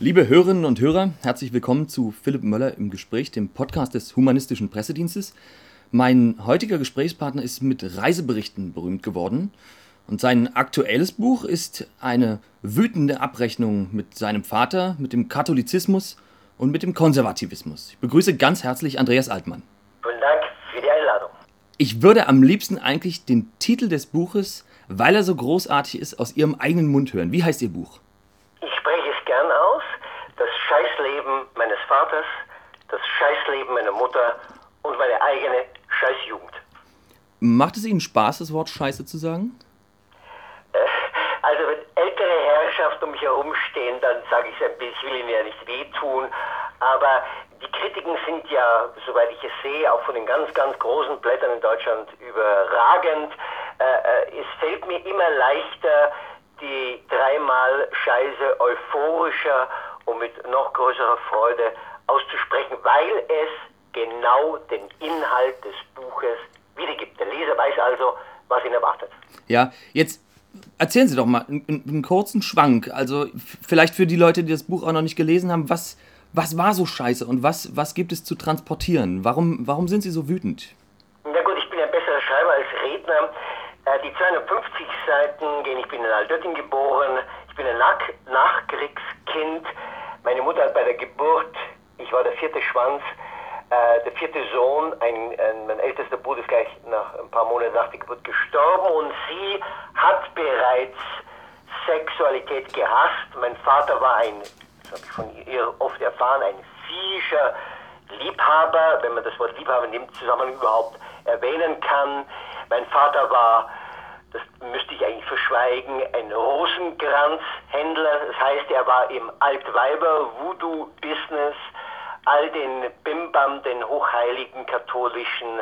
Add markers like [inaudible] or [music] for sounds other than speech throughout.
Liebe Hörerinnen und Hörer, herzlich willkommen zu Philipp Möller im Gespräch, dem Podcast des Humanistischen Pressedienstes. Mein heutiger Gesprächspartner ist mit Reiseberichten berühmt geworden und sein aktuelles Buch ist eine wütende Abrechnung mit seinem Vater, mit dem Katholizismus und mit dem Konservativismus. Ich begrüße ganz herzlich Andreas Altmann. Vielen Dank für die Einladung. Ich würde am liebsten eigentlich den Titel des Buches, weil er so großartig ist, aus Ihrem eigenen Mund hören. Wie heißt Ihr Buch? Scheißleben meines Vaters, das Scheißleben meiner Mutter und meine eigene Scheißjugend. Macht es Ihnen Spaß, das Wort Scheiße zu sagen? Äh, also wenn ältere Herrschaften um mich herumstehen, dann sage ich es ein bisschen, ich will ihnen ja nicht wehtun, aber die Kritiken sind ja, soweit ich es sehe, auch von den ganz, ganz großen Blättern in Deutschland überragend. Äh, äh es fällt mir immer leichter, die dreimal Scheiße euphorischer und mit noch größerer Freude auszusprechen, weil es genau den Inhalt des Buches wiedergibt. Der Leser weiß also, was ihn erwartet. Ja, jetzt erzählen Sie doch mal einen, einen, kurzen Schwank. Also vielleicht für die Leute, die das Buch auch noch nicht gelesen haben, was, was war so scheiße und was, was gibt es zu transportieren? Warum, warum sind Sie so wütend? Na gut, ich bin ein besserer Schreiber als Redner. Äh, die 250 Seiten gehen, ich bin in Altötting geboren, ich bin ein Nach Nachkriegskind. Meine Mutter hat bei der Geburt, ich war der vierte Schwanz, äh, der vierte Sohn, ein, ein, mein ältester Bruder ist gleich nach ein paar Monaten nach der Geburt gestorben und sie hat bereits Sexualität gehasst. Mein Vater war ein, das habe ich von ihr oft erfahren, ein fiescher Liebhaber, wenn man das Wort Liebhaber in dem Zusammenhang überhaupt erwähnen kann. Mein Vater war das müsste ich eigentlich verschweigen, ein Rosenkranzhändler. Das heißt, er war im Altweiber-Voodoo-Business, all den Bimbam, den hochheiligen katholischen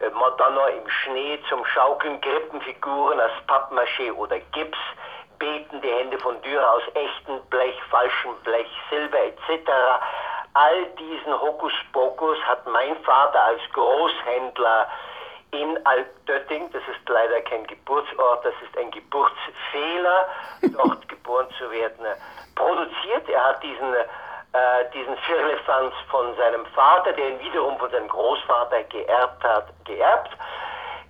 äh, Madonna im Schnee zum Schaukeln, Krippenfiguren aus Pappmaché oder Gips, betende Hände von Dürer aus echtem Blech, falschem Blech, Silber etc. All diesen Hokuspokus hat mein Vater als Großhändler in Altötting, das ist leider kein Geburtsort, das ist ein Geburtsfehler, [laughs] dort geboren zu werden, produziert. Er hat diesen, äh, diesen Firlefanz von seinem Vater, der ihn wiederum von seinem Großvater geerbt hat, geerbt.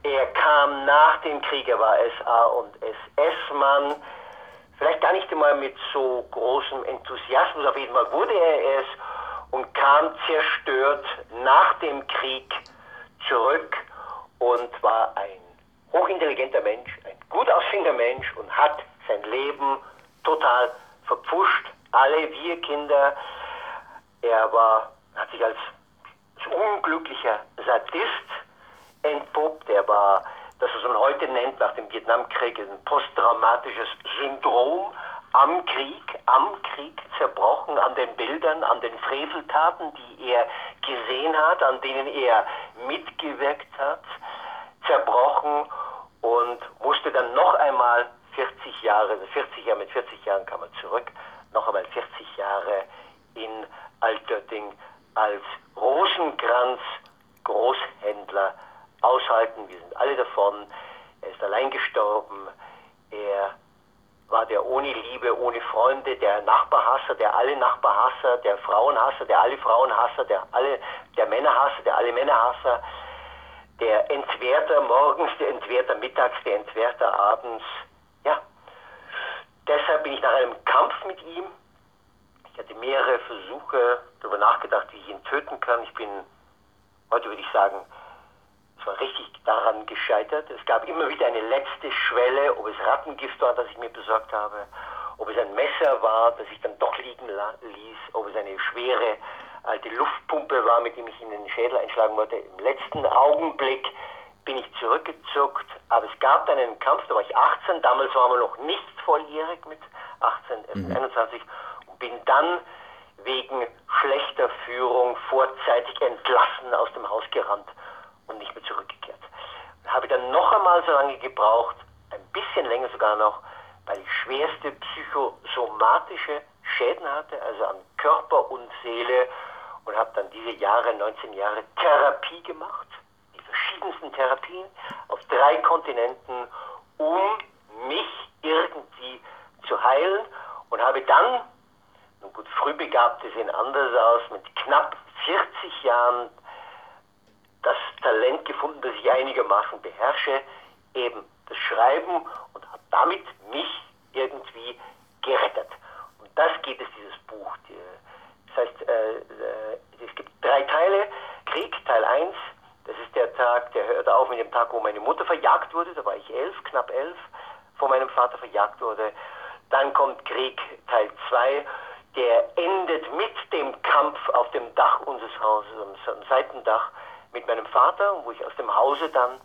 Er kam nach dem Krieg, er war SA und SS-Mann, vielleicht gar nicht einmal mit so großem Enthusiasmus, auf jeden Fall wurde er es und kam zerstört nach dem Krieg zurück und war ein hochintelligenter Mensch, ein gut aussehender Mensch und hat sein Leben total verpfuscht. Alle wir Kinder. Er war, hat sich als, als unglücklicher Sadist entpuppt. Er war, das was man heute nennt, nach dem Vietnamkrieg, ein posttraumatisches Syndrom am Krieg, am Krieg zerbrochen, an den Bildern, an den Freveltaten, die er gesehen hat, an denen er mitgewirkt hat zerbrochen und musste dann noch einmal 40 Jahre, also 40 Jahre, mit 40 Jahren kam er zurück, noch einmal 40 Jahre in Altötting als Rosenkranz Großhändler aushalten. Wir sind alle davon. Er ist allein gestorben. Er war der ohne Liebe, ohne Freunde, der Nachbarhasser, der alle Nachbarhasser, der Frauenhasser, der alle Frauenhasser, der alle, der Männerhasser, der alle Männerhasser der Entwerter morgens, der Entwerter mittags, der Entwerter abends. Ja, deshalb bin ich nach einem Kampf mit ihm. Ich hatte mehrere Versuche darüber nachgedacht, wie ich ihn töten kann. Ich bin, heute würde ich sagen, es war richtig daran gescheitert. Es gab immer wieder eine letzte Schwelle, ob es Rattengift war, das ich mir besorgt habe, ob es ein Messer war, das ich dann doch liegen ließ, ob es eine schwere alte Luftpumpe war, mit dem ich in den Schädel einschlagen wollte. Im letzten Augenblick bin ich zurückgezuckt, aber es gab dann einen Kampf, da war ich 18, damals waren wir noch nicht volljährig mit 18, mhm. 21 und bin dann wegen schlechter Führung vorzeitig entlassen aus dem Haus gerannt und nicht mehr zurückgekehrt. Habe dann noch einmal so lange gebraucht, ein bisschen länger sogar noch, weil ich schwerste psychosomatische Schäden hatte, also an Körper und Seele und habe dann diese Jahre, 19 Jahre Therapie gemacht, die verschiedensten Therapien auf drei Kontinenten, um mich irgendwie zu heilen und habe dann Nun gut, Frühbegabte sehen anders aus. Mit knapp 40 Jahren Talent gefunden, das ich einigermaßen beherrsche, eben das Schreiben und hat damit mich irgendwie gerettet. Und das geht es, dieses Buch. Das heißt, äh, äh, es gibt drei Teile. Krieg, Teil 1, das ist der Tag, der hört auf mit dem Tag, wo meine Mutter verjagt wurde, da war ich elf, knapp elf, vor meinem Vater verjagt wurde. Dann kommt Krieg, Teil 2, der endet mit dem Kampf auf dem Dach unseres Hauses, am Seitendach mit meinem Vater, wo ich aus dem Hause dann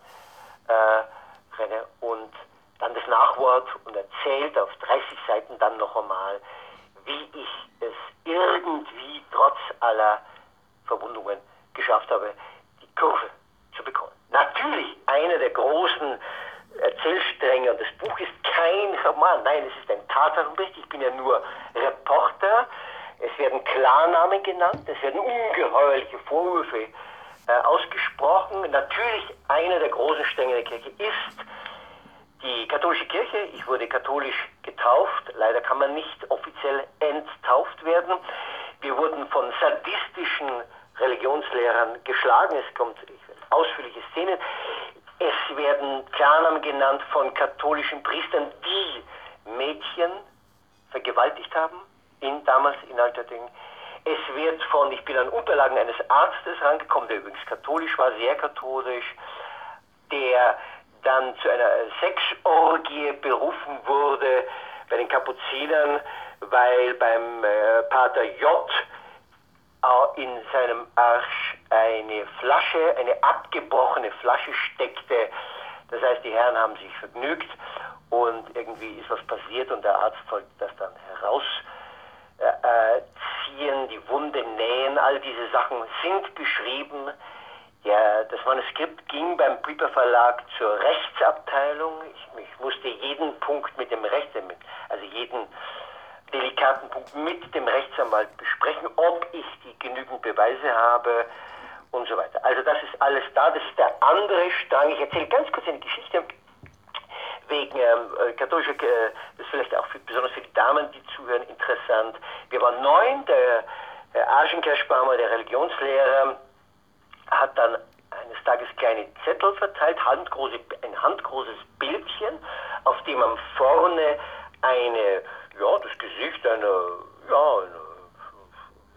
äh, renne und dann das Nachwort und erzählt auf 30 Seiten dann noch einmal, wie ich es irgendwie trotz aller Verwundungen geschafft habe, die Kurve zu bekommen. Natürlich einer der großen Erzählstränge und das Buch ist kein Roman, nein, es ist ein Tatsachenbericht. Ich bin ja nur Reporter. Es werden Klarnamen genannt, es werden ungeheuerliche Vorwürfe äh, ausgesprochen. Natürlich einer der großen Stränge der Kirche ist die katholische Kirche. Ich wurde katholisch getauft. Leider kann man nicht offiziell enttauft werden. Wir wurden von sadistischen Religionslehrern geschlagen. Es kommt ausführliche Szenen. Es werden Klarnamen genannt von katholischen Priestern, die Mädchen vergewaltigt haben, in, damals in Alterding. Es wird von, ich bin an Unterlagen eines Arztes rangekommen, der übrigens katholisch war, sehr katholisch, der dann zu einer Sexorgie berufen wurde bei den Kapuzinern, weil beim äh, Pater J in seinem Arsch eine Flasche, eine abgebrochene Flasche steckte. Das heißt, die Herren haben sich vergnügt und irgendwie ist was passiert und der Arzt sollte das dann herausziehen, die Wunde nähen, all diese Sachen sind beschrieben. Ja, das Manuskript ging beim Piper Verlag zur Rechtsabteilung. Ich, ich musste jeden Punkt mit dem Recht, also jeden delikaten Punkt mit dem Rechtsanwalt besprechen, ob ich die genügend Beweise habe und so weiter. Also das ist alles da. Das ist der andere Strang. Ich erzähle ganz kurz eine Geschichte wegen ähm, äh, katholischer, äh, ist vielleicht auch für, besonders für die Damen, die zuhören, interessant. Wir waren neun, der Herr Aschenkerschbaumer, der Religionslehrer, hat dann eines Tages kleine Zettel verteilt, handgroße, ein handgroßes Bildchen, auf dem man vorne eine, ja, das Gesicht einer, ja, einer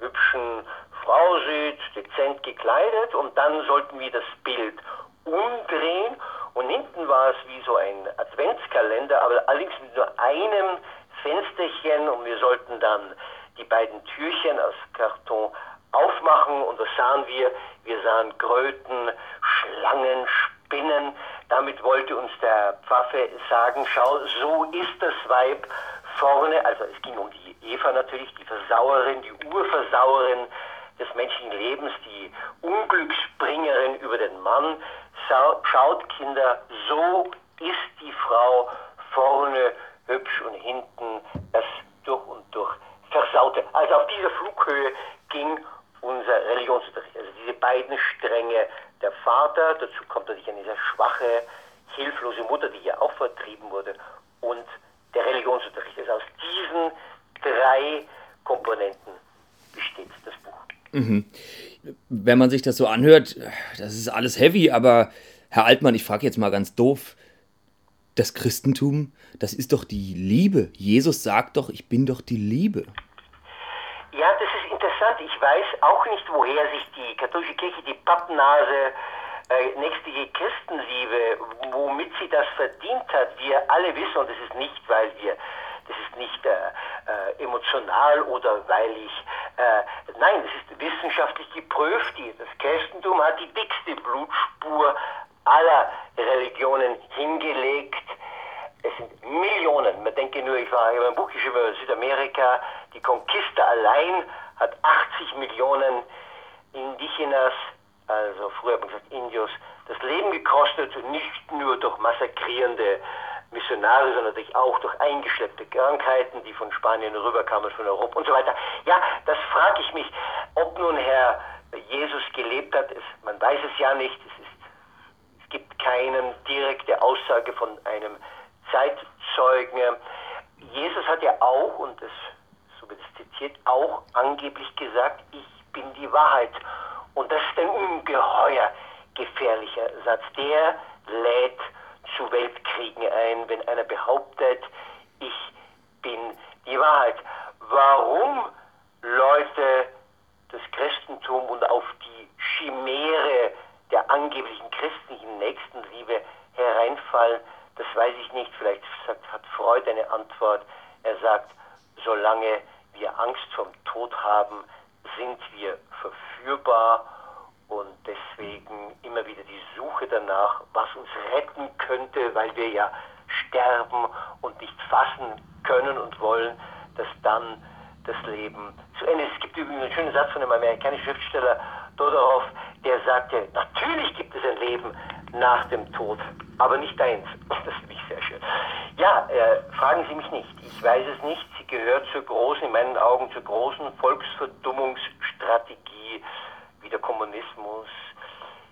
hübschen Frau sieht, dezent gekleidet und dann sollten wir das Bild umdrehen und hinten war es wie so ein Adventskalender, aber allerdings mit nur einem Fensterchen und wir sollten dann die beiden Türchen aus Karton aufmachen und was sahen wir? Wir sahen Kröten, Schlangen, Spinnen. Damit wollte uns der Pfaffe sagen, schau, so ist das Weib vorne, also es ging um die Eva natürlich, die Versauerin, die Urversauerin des menschlichen Lebens, die Unglücksbringerin über den Mann. Schaut, Kinder, so ist die Frau vorne hübsch und hinten das durch und durch Versaute. Also auf dieser Flughöhe ging unser Religionsunterricht. Also diese beiden Stränge, der Vater, dazu kommt natürlich eine sehr schwache, hilflose Mutter, die ja auch vertrieben wurde, und der Religionsunterricht. Also aus diesen drei Komponenten. Mhm. Wenn man sich das so anhört, das ist alles heavy, aber Herr Altmann, ich frage jetzt mal ganz doof, das Christentum, das ist doch die Liebe. Jesus sagt doch, ich bin doch die Liebe. Ja, das ist interessant. Ich weiß auch nicht, woher sich die katholische Kirche die Pappnase äh, nächstige Christenliebe, womit sie das verdient hat. Wir alle wissen, und das ist nicht, weil wir, das ist nicht äh, äh, emotional oder weil ich, äh, nein, das ist wissenschaftlich geprüft. Das Christentum hat die dickste Blutspur aller Religionen hingelegt. Es sind Millionen. Man denke nur, ich war über ein Buch geschrieben über Südamerika. Die Conquista allein hat 80 Millionen Indigenas also früher hat man gesagt Indios, das Leben gekostet, nicht nur durch massakrierende Missionare, sondern natürlich auch durch eingeschleppte Krankheiten, die von Spanien rüberkamen, von Europa und so weiter. Ja, das frage ich mich, ob nun Herr Jesus gelebt hat, es, man weiß es ja nicht, es, ist, es gibt keine direkte Aussage von einem Zeitzeugen. Jesus hat ja auch, und das so wird es zitiert, auch angeblich gesagt, ich bin die Wahrheit. Und das ist ein ungeheuer gefährlicher Satz. Der lädt zu Weltkriegen ein, wenn einer behauptet, ich bin die Wahrheit. Warum Leute das Christentum und auf die Chimäre der angeblichen christlichen Nächstenliebe hereinfallen, das weiß ich nicht. Vielleicht hat Freud eine Antwort. Er sagt, solange wir Angst vom Tod haben, sind wir verführbar und deswegen immer wieder die Suche danach, was uns retten könnte, weil wir ja sterben und nicht fassen können und wollen, dass dann das Leben zu Ende ist. Es gibt übrigens einen schönen Satz von einem amerikanischen Schriftsteller, Dodorov, der sagte, natürlich gibt es ein Leben nach dem Tod, aber nicht eins. Das finde ich sehr schön. Ja, äh, fragen Sie mich nicht. Ich weiß es nicht. Sie gehört zur großen, in meinen Augen zur großen Volksverdummungsstrategie wie der Kommunismus,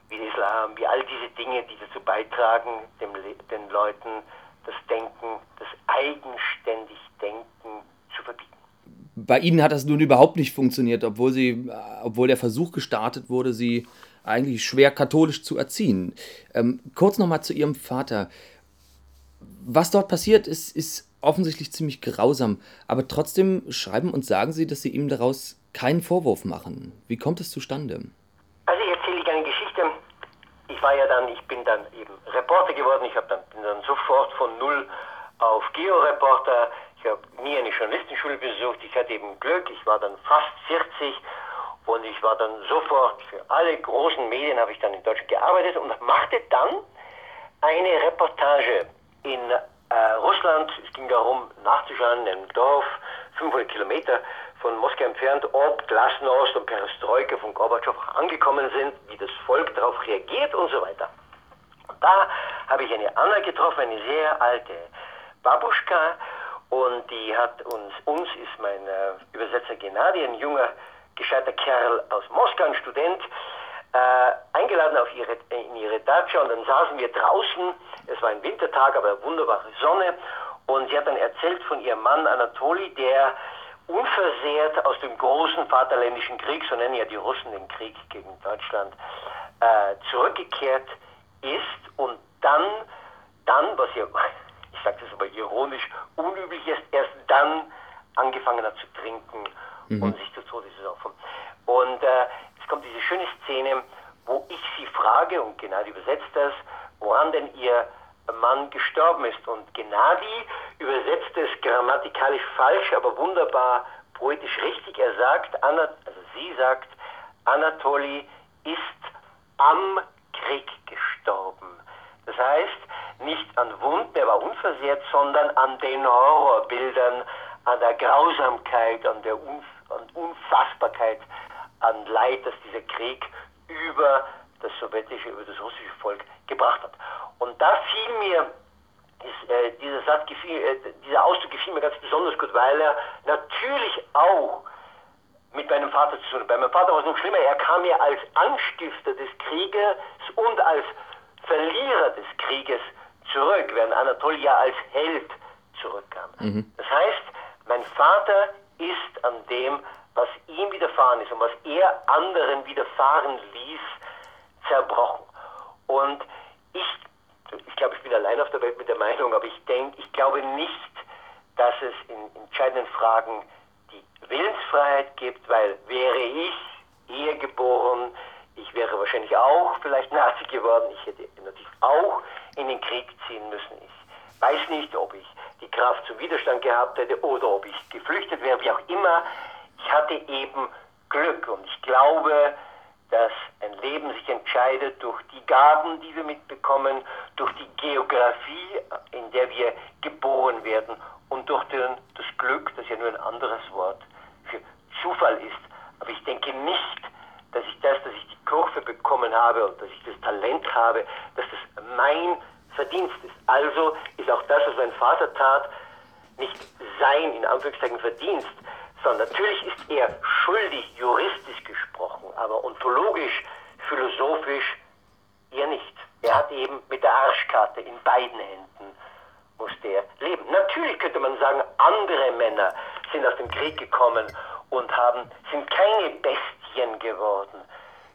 wie der Islam, wie all diese Dinge, die dazu beitragen, dem, den Leuten das Denken, das eigenständig Denken zu verbieten. Bei Ihnen hat das nun überhaupt nicht funktioniert, obwohl, Sie, obwohl der Versuch gestartet wurde, Sie eigentlich schwer katholisch zu erziehen. Ähm, kurz nochmal zu Ihrem Vater. Was dort passiert ist, ist offensichtlich ziemlich grausam, aber trotzdem schreiben und sagen Sie, dass Sie ihm daraus keinen Vorwurf machen. Wie kommt es zustande? Also ich erzähle ich eine Geschichte. Ich war ja dann, ich bin dann eben Reporter geworden. Ich dann, bin dann sofort von null auf Georeporter. Ich habe nie eine Journalistenschule besucht. Ich hatte eben Glück. Ich war dann fast 40 und ich war dann sofort für alle großen Medien habe ich dann in Deutschland gearbeitet und machte dann eine Reportage in äh, Russland. Es ging darum, nachzuschauen in einem Dorf, 500 Kilometer von Moskau entfernt, ob Glasnost und Perestroika von Gorbatschow angekommen sind, wie das Volk darauf reagiert und so weiter. Und da habe ich eine Anna getroffen, eine sehr alte Babuschka, und die hat uns, uns ist mein äh, Übersetzer Gennady, ein junger, gescheiter Kerl aus Moskau, ein Student, äh, eingeladen auf ihre, in ihre Datscha und dann saßen wir draußen, es war ein Wintertag, aber wunderbare Sonne und sie hat dann erzählt von ihrem Mann Anatoli, der unversehrt aus dem großen Vaterländischen Krieg, so nennen ja die Russen den Krieg gegen Deutschland, äh, zurückgekehrt ist und dann, dann, was ja, [laughs] ich sage das aber ironisch, unüblich ist, erst dann angefangen hat zu trinken mhm. und sich zu Tode zu saufen. Und äh, es kommt diese schöne Szene, wo ich sie frage, und Gennady übersetzt das, woran denn ihr Mann gestorben ist. Und Gennady übersetzt es grammatikalisch falsch, aber wunderbar poetisch richtig. Er sagt, also sie sagt, Anatoli ist am Krieg gestorben. Das heißt, nicht an Wunden, er war unversehrt, sondern an den Horrorbildern, an der Grausamkeit, an der Unfassbarkeit, an Leid, das dieser Krieg über das sowjetische, über das russische Volk gebracht hat. Und da fiel mir, ist, äh, dieser, Satz gefiel, äh, dieser Ausdruck gefiel mir ganz besonders gut, weil er natürlich auch mit meinem Vater zu tun hat. Bei meinem Vater war es noch schlimmer, er kam ja als Anstifter des Krieges und als Verlierer des Krieges zurück, während Anatol ja als Held zurückkam. Mhm. Das heißt, mein Vater ist an dem, was ihm widerfahren ist und was er anderen widerfahren ließ, zerbrochen. Und ich ich glaube, ich bin allein auf der Welt mit der Meinung, aber ich denke, ich glaube nicht, dass es in entscheidenden Fragen die Willensfreiheit gibt, weil wäre ich eher geboren, ich wäre wahrscheinlich auch vielleicht Nazi geworden, ich hätte natürlich auch in den Krieg ziehen müssen. Ich weiß nicht, ob ich die Kraft zum Widerstand gehabt hätte oder ob ich geflüchtet wäre, wie auch immer. Ich hatte eben Glück und ich glaube, dass ein Leben sich entscheidet durch die Gaben, die wir mitbekommen, durch die Geografie, in der wir geboren werden und durch den, das Glück, das ja nur ein anderes Wort für Zufall ist. Aber ich denke nicht, dass ich das, dass ich die Kurve bekommen habe und dass ich das Talent habe, dass das mein Verdienst ist. Also ist auch das, was mein Vater tat, nicht sein, in Anführungszeichen, Verdienst, sondern natürlich ist er schuldig, juristisch gesprochen, aber ontologisch, philosophisch eher nicht. Er hat eben mit der Arschkarte in beiden Händen musste er leben. Natürlich könnte man sagen, andere Männer sind aus dem Krieg gekommen und haben, sind keine Bestien geworden.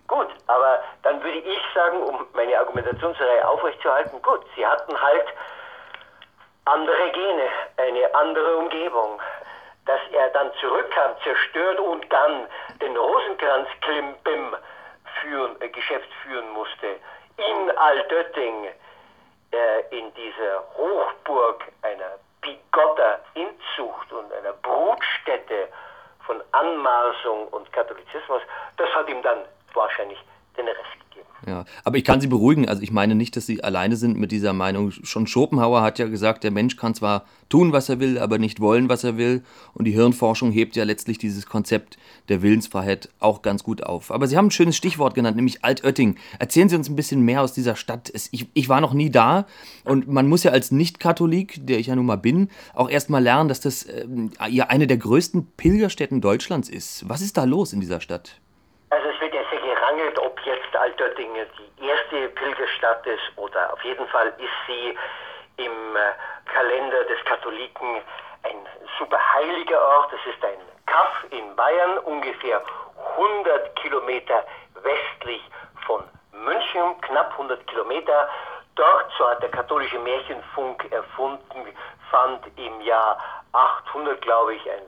Gut, aber dann würde ich sagen, um meine Argumentationsreihe aufrechtzuerhalten, gut, sie hatten halt andere Gene, eine andere Umgebung. Dass er dann zurückkam, zerstört und dann den Rosenkranz-Klimbim führen, äh, Geschäft führen musste, in Altötting, äh, in dieser Hochburg einer bigotter Inzucht und einer Brutstätte von Anmaßung und Katholizismus, das hat ihm dann wahrscheinlich den Rest gegeben. Ja, aber ich kann Sie beruhigen. Also ich meine nicht, dass Sie alleine sind mit dieser Meinung. Schon Schopenhauer hat ja gesagt, der Mensch kann zwar tun, was er will, aber nicht wollen, was er will. Und die Hirnforschung hebt ja letztlich dieses Konzept der Willensfreiheit auch ganz gut auf. Aber Sie haben ein schönes Stichwort genannt, nämlich Altötting. Erzählen Sie uns ein bisschen mehr aus dieser Stadt. Ich, ich war noch nie da und man muss ja als Nicht-Katholik, der ich ja nun mal bin, auch erst mal lernen, dass das äh, ja eine der größten Pilgerstätten Deutschlands ist. Was ist da los in dieser Stadt? Altötting die erste Pilgerstadt ist oder auf jeden Fall ist sie im äh, Kalender des Katholiken ein super heiliger Ort. Das ist ein Kaff in Bayern, ungefähr 100 Kilometer westlich von München, knapp 100 Kilometer. Dort, so hat der katholische Märchenfunk erfunden, fand im Jahr 800, glaube ich, ein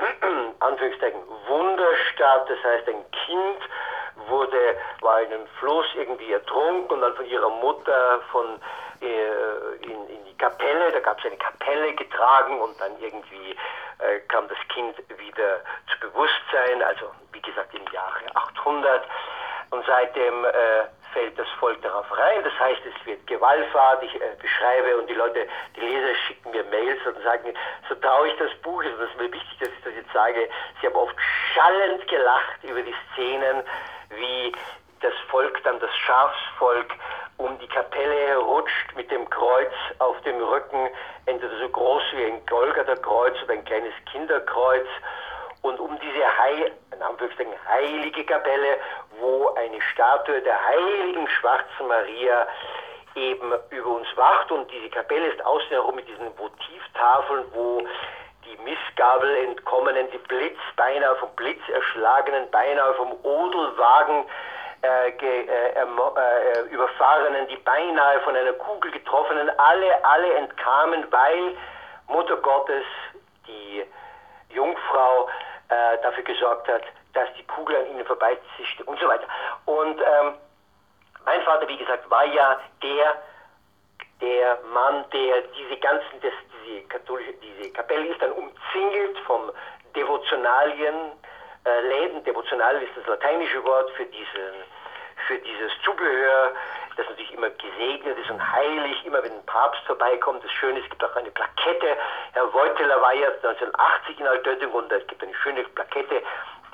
[clears throat] Anführungszeichen Wunderstadt, das heißt ein Kind wurde, war in einem Fluss irgendwie ertrunken und dann von ihrer Mutter von äh, in, in die Kapelle, da gab es eine Kapelle getragen und dann irgendwie äh, kam das Kind wieder zu Bewusstsein, also wie gesagt im Jahre 800 und seitdem äh, fällt das Volk darauf rein. Das heißt, es wird Gewaltfahrt, ich äh, beschreibe und die Leute, die Leser schicken mir Mails und sagen, so traurig das Buch ist, und das ist mir wichtig, dass ich das jetzt sage, sie haben oft schallend gelacht über die Szenen, wie das Volk, dann das Schafsvolk, um die Kapelle rutscht mit dem Kreuz auf dem Rücken, entweder so groß wie ein Golgatha-Kreuz oder ein kleines Kinderkreuz. Und um diese Heil, in heilige Kapelle, wo eine Statue der heiligen Schwarzen Maria eben über uns wacht. Und diese Kapelle ist außen herum mit diesen Votivtafeln, wo die Missgabel entkommenen, die Blitz, beinahe vom Blitz erschlagenen, beinahe vom Odelwagen äh, ge, äh, äh, überfahrenen, die beinahe von einer Kugel getroffenen, alle, alle entkamen, weil Mutter Gottes, die Jungfrau, äh, dafür gesorgt hat, dass die Kugel an ihnen vorbeizischte und so weiter. Und ähm, mein Vater, wie gesagt, war ja der, der Mann, der diese ganzen, das, diese katholische, diese Kapelle ist dann umzingelt von Devotionalien, äh. Devotional ist das lateinische Wort für diesen, für dieses Zubehör, das natürlich immer gesegnet ist und heilig, immer wenn ein Papst vorbeikommt. Das Schöne ist, es gibt auch eine Plakette. Herr Wojtyla war jetzt 1980 in Altötting und es gibt eine schöne Plakette,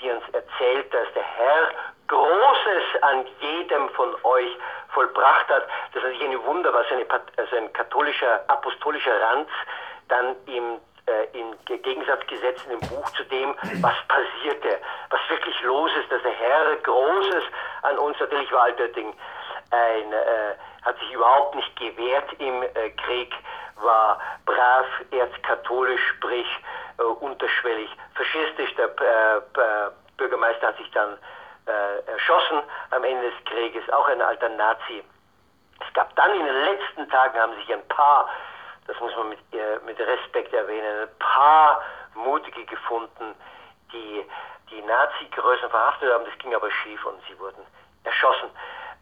die uns erzählt, dass der Herr Großes an jedem von euch vollbracht hat. Das ist natürlich ein Wunder, was eine, also ein katholischer, apostolischer Ranz dann im äh, in Gegensatz gesetzt in dem Buch zu dem, was passierte, was wirklich los ist, dass der Herr Großes an uns, natürlich war Altötting ein, äh, hat sich überhaupt nicht gewehrt im äh, Krieg, war brav, erzkatholisch, sprich äh, unterschwellig faschistisch. Der äh, Bürgermeister hat sich dann äh, erschossen am Ende des Krieges, auch ein alter Nazi. Es gab dann in den letzten Tagen haben sich ein paar, das muss man mit, äh, mit Respekt erwähnen, ein paar Mutige gefunden, die die Nazi-Größen verhaftet haben. Das ging aber schief und sie wurden erschossen,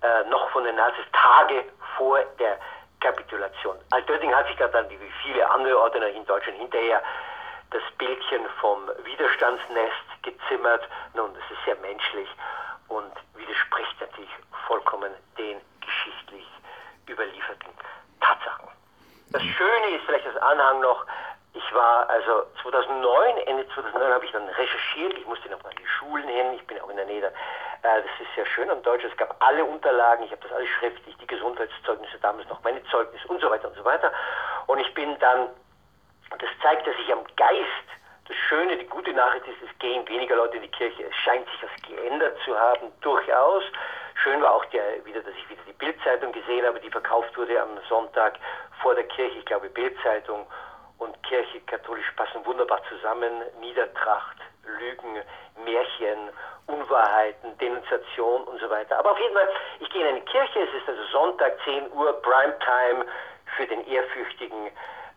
äh, noch von den Nazis Tage vor der Kapitulation. Altötting hat sich da dann, wie viele andere Orte in Deutschland hinterher, das Bildchen vom Widerstandsnest gezimmert. Nun, das ist sehr menschlich und widerspricht natürlich vollkommen den geschichtlich überlieferten Tatsachen. Das Schöne ist vielleicht das Anhang noch, ich war also 2009, Ende 2009 habe ich dann recherchiert, ich musste noch an die Schulen hin, ich bin auch in der Nähe. Äh, das ist sehr schön am Deutsch, es gab alle Unterlagen, ich habe das alles schriftlich, die Gesundheitszeugnisse damals noch, meine Zeugnisse und so weiter und so weiter. Und ich bin dann das zeigt, dass sich am Geist, das Schöne, die gute Nachricht ist, es gehen weniger Leute in die Kirche. Es scheint sich was geändert zu haben, durchaus. Schön war auch der, wieder, dass ich wieder die Bildzeitung gesehen habe, die verkauft wurde am Sonntag vor der Kirche, ich glaube Bildzeitung und Kirche katholisch passen wunderbar zusammen. Niedertracht, Lügen, Märchen, Unwahrheiten, Denunziation und so weiter. Aber auf jeden Fall, ich gehe in eine Kirche, es ist also Sonntag, 10 Uhr, Primetime für den ehrfürchtigen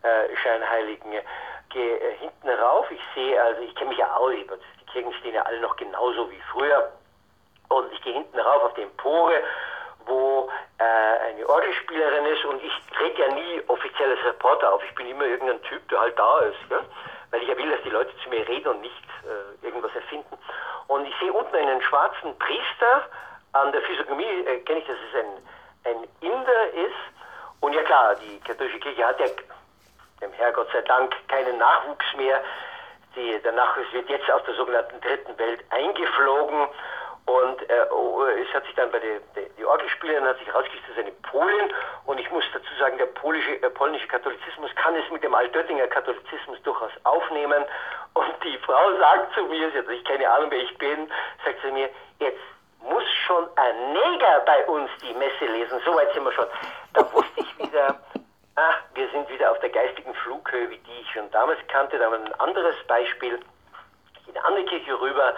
äh, Scheinheiligen. Gehe äh, hinten rauf, ich sehe, also ich kenne mich ja auch, die Kirchen stehen ja alle noch genauso wie früher. Und ich gehe hinten rauf auf die Empore, wo äh, eine Orgelspielerin ist und ich trete ja nie offizielles Reporter auf. Ich bin immer irgendein Typ, der halt da ist. Gell? Weil ich ja will, dass die Leute zu mir reden und nicht äh, irgendwas erfinden. Und ich sehe unten einen schwarzen Priester an der Physiognomie, äh, kenne ich, dass es ein, ein Inder ist. Und ja klar, die katholische Kirche hat ja dem Herr Gott sei Dank keinen Nachwuchs mehr. Die, der Nachwuchs wird jetzt aus der sogenannten Dritten Welt eingeflogen. Und äh, oh, es hat sich dann bei der die Orgelspielerin hat sich herausgestellt, das ist eine Polin. Und ich muss dazu sagen, der polische, äh, polnische Katholizismus kann es mit dem Altöttinger Katholizismus durchaus aufnehmen. Und die Frau sagt zu mir, sie hat natürlich keine Ahnung, wer ich bin, sagt sie mir, jetzt muss schon ein Neger bei uns die Messe lesen. So weit sind wir schon. Da wusste ich wieder, ah, wir sind wieder auf der geistigen Flughöhe, wie die ich schon damals kannte. Da haben wir ein anderes Beispiel. Ich in eine andere Kirche rüber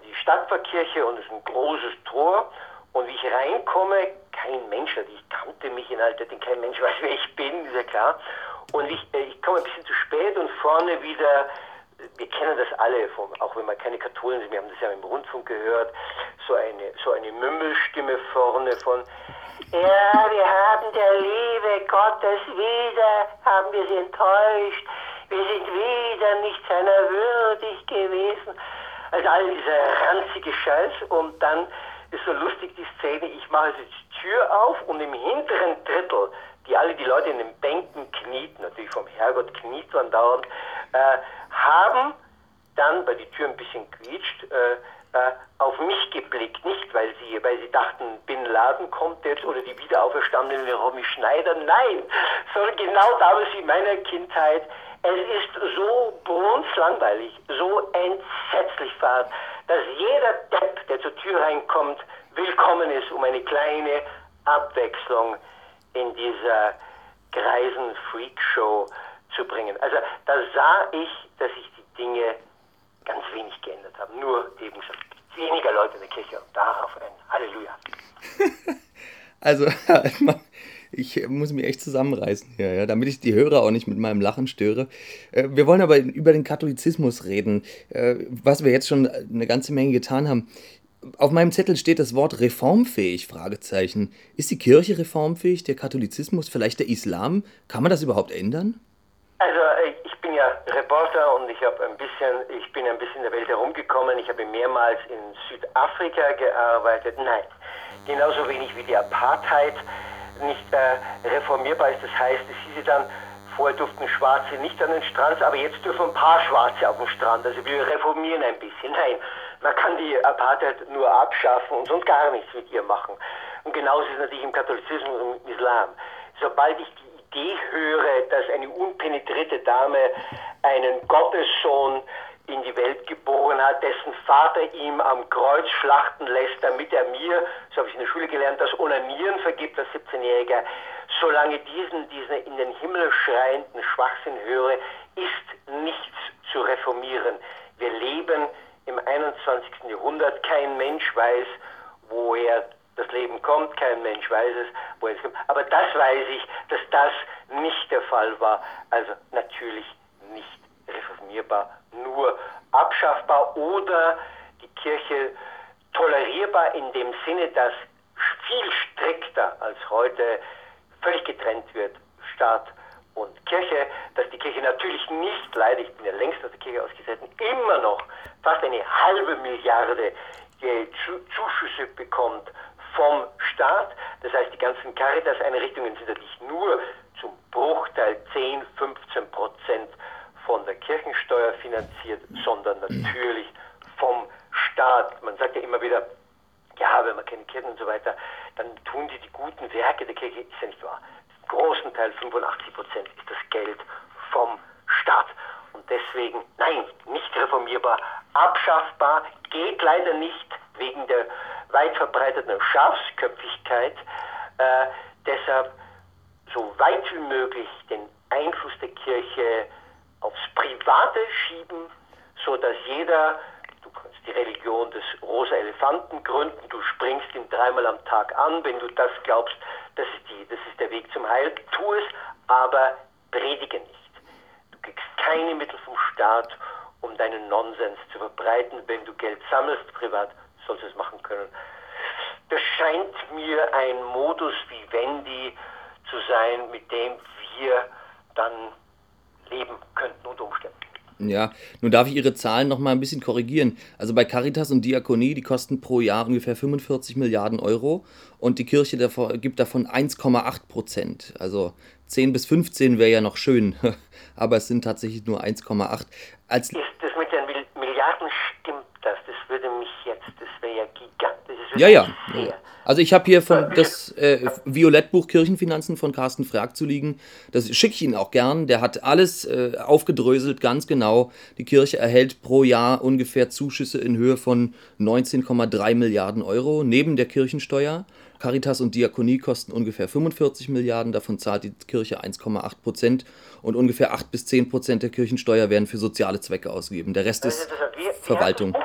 die Stadtpfarrkirche und es ist ein großes Tor. Und wie ich reinkomme, kein Mensch, also ich kannte mich in Altötting, kein Mensch [laughs] weiß, wer ich bin, ist ja klar. Und ich, äh, ich komme ein bisschen zu spät und vorne wieder, wir kennen das alle, vom, auch wenn wir keine Katholen sind, wir haben das ja im Rundfunk gehört, so eine, so eine Mümmelstimme vorne von, ja, wir haben der Liebe Gottes wieder, haben wir sie enttäuscht, wir sind wieder nicht seiner würdig gewesen. Also all dieser ranzige Scheiß und dann ist so lustig die Szene, ich mache also die Tür auf und im hinteren Drittel, die alle die Leute in den Bänken knieten, natürlich vom Herrgott kniet man dauernd, äh, haben dann, weil die Tür ein bisschen quietscht, äh, äh, auf mich geblickt, nicht weil sie, weil sie dachten, Bin Laden kommt jetzt oder die wiederauferstandene Romy Schneider, nein, sondern genau damals in meiner Kindheit es ist so brunzlangweilig, so entsetzlich fad, dass jeder Depp, der zur Tür reinkommt, willkommen ist, um eine kleine Abwechslung in dieser greisen Freakshow zu bringen. Also da sah ich, dass sich die Dinge ganz wenig geändert haben. Nur eben weniger Leute in der Kirche und darauf ein Halleluja. [laughs] also [laughs] ich muss mich echt zusammenreißen hier, ja, damit ich die Hörer auch nicht mit meinem Lachen störe. Äh, wir wollen aber über den Katholizismus reden, äh, was wir jetzt schon eine ganze Menge getan haben. Auf meinem Zettel steht das Wort reformfähig, Fragezeichen. Ist die Kirche reformfähig, der Katholizismus, vielleicht der Islam? Kann man das überhaupt ändern? Also äh, ich bin ja Reporter und ich habe ein bisschen, ich bin ein bisschen in der Welt herumgekommen. Ich habe mehrmals in Südafrika gearbeitet. Nein, genauso wenig wie die Apartheid nicht äh, reformierbar ist. Das heißt, es hieße dann, vorher durften Schwarze nicht an den Strand, aber jetzt dürfen ein paar Schwarze auf den Strand. Also wir reformieren ein bisschen. Nein, man kann die Apartheid nur abschaffen und sonst gar nichts mit ihr machen. Und genauso ist es natürlich im Katholizismus und im Islam. Sobald ich die Idee höre, dass eine unpenetrierte Dame einen Gottessohn in die Welt geboren hat, dessen Vater ihm am Kreuz schlachten lässt, damit er mir, so habe ich in der Schule gelernt, das Onanieren vergibt als 17-Jähriger. Solange diesen, diesen in den Himmel schreienden Schwachsinn höre, ist nichts zu reformieren. Wir leben im 21. Jahrhundert. Kein Mensch weiß, woher das Leben kommt. Kein Mensch weiß es, woher es kommt. Aber das weiß ich, dass das nicht der Fall war. Also natürlich nicht reformierbar nur abschaffbar oder die Kirche tolerierbar in dem Sinne, dass viel strikter als heute völlig getrennt wird, Staat und Kirche, dass die Kirche natürlich nicht leider, ich bin ja längst aus der Kirche ausgetreten, immer noch fast eine halbe Milliarde Zuschüsse bekommt vom Staat. Das heißt, die ganzen Caritas-Einrichtungen sind natürlich nur zum Bruchteil 10, 15 Prozent von der Kirchensteuer finanziert, sondern natürlich vom Staat. Man sagt ja immer wieder, ja, wenn man keine Kirchen und so weiter, dann tun die die guten Werke der Kirche, ist ja nicht wahr. Im großen Teil, 85 Prozent, ist das Geld vom Staat. Und deswegen, nein, nicht reformierbar, abschaffbar, geht leider nicht wegen der weit verbreiteten Schafsköpfigkeit. Äh, deshalb so weit wie möglich den Einfluss der Kirche aufs Private schieben, so dass jeder, du kannst die Religion des rosa Elefanten gründen, du springst ihn dreimal am Tag an, wenn du das glaubst, das ist, die, das ist der Weg zum Heil, tu es, aber predige nicht. Du kriegst keine Mittel vom Staat, um deinen Nonsens zu verbreiten. Wenn du Geld sammelst privat, sollst du es machen können. Das scheint mir ein Modus vivendi zu sein, mit dem wir dann leben könnten unter Umständen. Ja, nun darf ich Ihre Zahlen noch mal ein bisschen korrigieren. Also bei Caritas und Diakonie, die kosten pro Jahr ungefähr 45 Milliarden Euro und die Kirche davor, gibt davon 1,8 Prozent. Also 10 bis 15 wäre ja noch schön, [laughs] aber es sind tatsächlich nur 1,8. Als Ist das mit den Milliarden stimmt das? Das würde mich jetzt, das wäre ja gigantisch. Ja, ja. Also ich habe hier von das äh, Violettbuch Kirchenfinanzen von Carsten Frag zu liegen. Das schicke ich Ihnen auch gern. Der hat alles äh, aufgedröselt, ganz genau. Die Kirche erhält pro Jahr ungefähr Zuschüsse in Höhe von 19,3 Milliarden Euro neben der Kirchensteuer. Caritas und Diakonie kosten ungefähr 45 Milliarden, davon zahlt die Kirche 1,8 Prozent und ungefähr 8 bis 10 Prozent der Kirchensteuer werden für soziale Zwecke ausgegeben. Der Rest ist Verwaltung.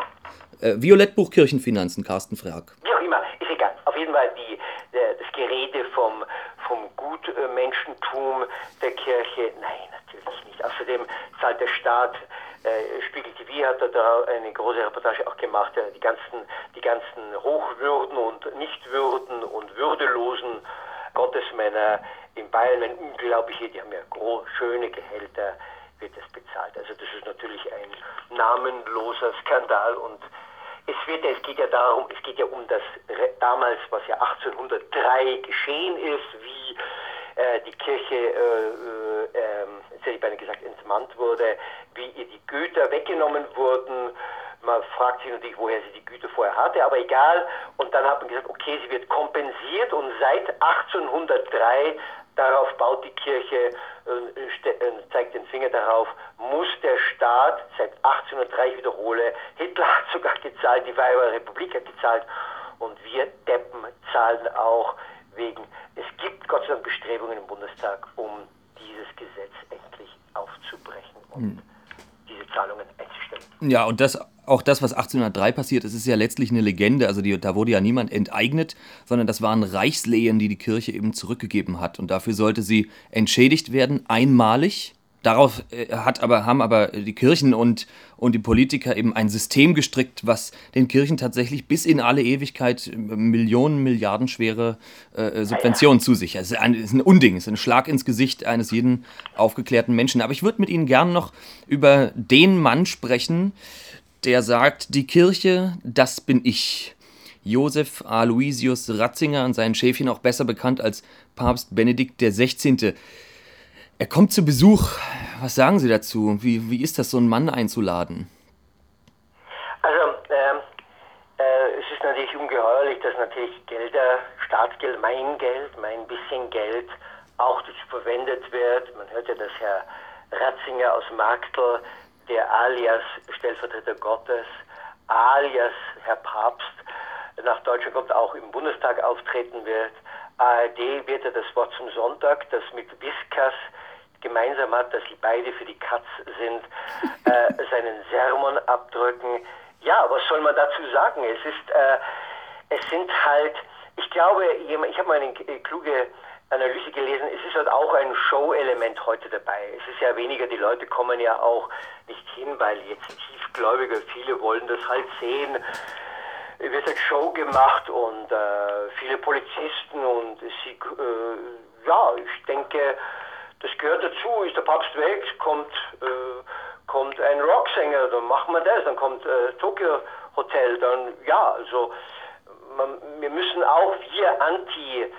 Äh, Violettbuch Kirchenfinanzen, Carsten Frag. Wie auch immer, ist egal. Auf jeden Fall die, der, das Gerede vom, vom Gutmenschentum der Kirche, nein, natürlich nicht. Außerdem zahlt der Staat äh, Spiegel TV hat da eine große Reportage auch gemacht, äh, die ganzen, die ganzen Hochwürden und Nichtwürden und würdelosen Gottesmänner in Bayern, ein unglaubliche, die haben ja groß, schöne Gehälter, wird das bezahlt. Also das ist natürlich ein namenloser Skandal und es wird, es geht ja darum, es geht ja um das damals, was ja 1803 geschehen ist, wie äh, die Kirche, äh, äh, ähm, jetzt hätte ich beinahe gesagt, entmannt wurde, wie ihr die Güter weggenommen wurden. Man fragt sich natürlich, woher sie die Güter vorher hatte, aber egal. Und dann hat man gesagt, okay, sie wird kompensiert und seit 1803 Darauf baut die Kirche, äh, zeigt den Finger darauf, muss der Staat, seit 1803 ich wiederhole, Hitler hat sogar gezahlt, die Weimarer Republik hat gezahlt und wir Deppen zahlen auch wegen, es gibt Gott sei Dank Bestrebungen im Bundestag, um dieses Gesetz endlich aufzubrechen und hm. Diese Zahlungen einzustellen. Ja, und das auch das, was 1803 passiert ist, ist ja letztlich eine Legende. Also die, da wurde ja niemand enteignet, sondern das waren Reichslehen, die die Kirche eben zurückgegeben hat. Und dafür sollte sie entschädigt werden, einmalig. Darauf äh, hat aber, haben aber die Kirchen und, und die Politiker eben ein System gestrickt, was den Kirchen tatsächlich bis in alle Ewigkeit äh, Millionen, Milliarden schwere äh, Subventionen zusichert. Es ist ein, ist ein Unding, es ist ein Schlag ins Gesicht eines jeden aufgeklärten Menschen. Aber ich würde mit Ihnen gern noch über den Mann sprechen, der sagt, die Kirche, das bin ich. Josef Aloysius Ratzinger und sein Schäfchen auch besser bekannt als Papst Benedikt XVI. Er kommt zu Besuch. Was sagen Sie dazu? Wie, wie ist das, so einen Mann einzuladen? Also, ähm, äh, es ist natürlich ungeheuerlich, dass natürlich Gelder, Staatsgeld, mein Geld, mein bisschen Geld auch verwendet wird. Man hört ja, dass Herr Ratzinger aus Marktl der alias Stellvertreter Gottes, alias Herr Papst, nach Deutschland kommt, auch im Bundestag auftreten wird. ARD wird er das Wort zum Sonntag, das mit Viskas gemeinsam hat, dass sie beide für die Katz sind, [laughs] äh, seinen Sermon abdrücken. Ja, was soll man dazu sagen? Es ist, äh, es sind halt, ich glaube, ich habe mal eine kluge Analyse gelesen, es ist halt auch ein Show-Element heute dabei. Es ist ja weniger, die Leute kommen ja auch nicht hin, weil jetzt tiefgläubige, viele wollen das halt sehen. Es wird halt Show gemacht und äh, viele Polizisten und sie, äh, ja, ich denke, das gehört dazu. Ist der Papst weg, kommt, äh, kommt ein Rocksänger, dann machen wir das, dann kommt äh, Tokyo Hotel, dann, ja, also, man, wir müssen auch, wir Anti-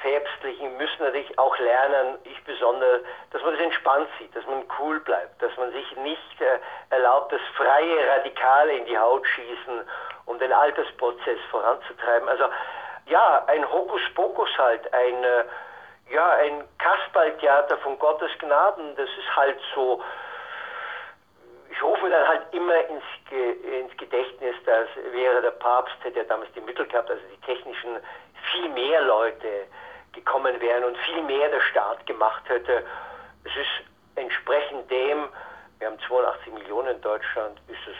Päpstlichen müssen natürlich auch lernen, ich besonders, dass man das entspannt sieht, dass man cool bleibt, dass man sich nicht äh, erlaubt, das freie Radikale in die Haut schießen, um den Altersprozess voranzutreiben. Also ja, ein Hokuspokus halt, ein, äh, ja, ein Kasperltheater von Gottes Gnaden, das ist halt so, ich rufe dann halt immer ins, Ge ins Gedächtnis, dass wäre der Papst, hätte er damals die Mittel gehabt, also die technischen, viel mehr Leute gekommen wären und viel mehr der Staat gemacht hätte, es ist entsprechend dem, wir haben 82 Millionen in Deutschland, ist es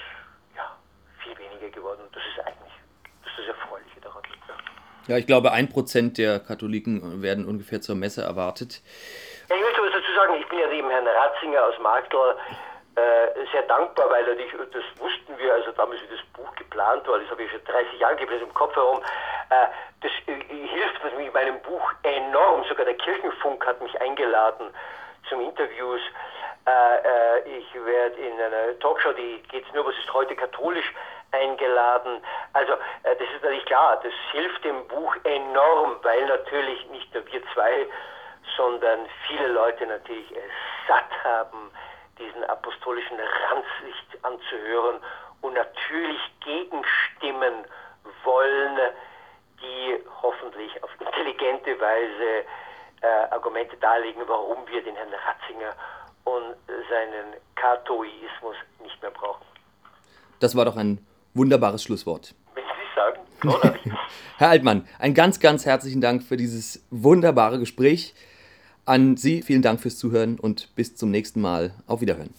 ja viel weniger geworden. Und das ist eigentlich das, ist das Erfreuliche daran. Ja. Ja, ich glaube, ein Prozent der Katholiken werden ungefähr zur Messe erwartet. Ich möchte was dazu sagen, ich bin ja dem Herrn Ratzinger aus Magdal äh, sehr dankbar, weil er nicht, das wussten wir, also damals, wie das Buch geplant war, das habe ich schon 30 Jahre gibt im Kopf herum, äh, das äh, hilft mit meinem Buch enorm. Sogar der Kirchenfunk hat mich eingeladen zum Interviews. Äh, äh, ich werde in einer Talkshow, die geht nur, was ist heute katholisch, eingeladen. Also äh, das ist natürlich klar, das hilft dem Buch enorm, weil natürlich nicht nur wir zwei, sondern viele Leute natürlich es satt haben, diesen apostolischen Ranzlicht anzuhören und natürlich gegenstimmen wollen, die hoffentlich auf intelligente Weise äh, Argumente darlegen, warum wir den Herrn Ratzinger und seinen Katoismus nicht mehr brauchen. Das war doch ein wunderbares Schlusswort. Sie sagen, [laughs] Herr Altmann, einen ganz, ganz herzlichen Dank für dieses wunderbare Gespräch. An Sie vielen Dank fürs Zuhören und bis zum nächsten Mal. Auf Wiederhören.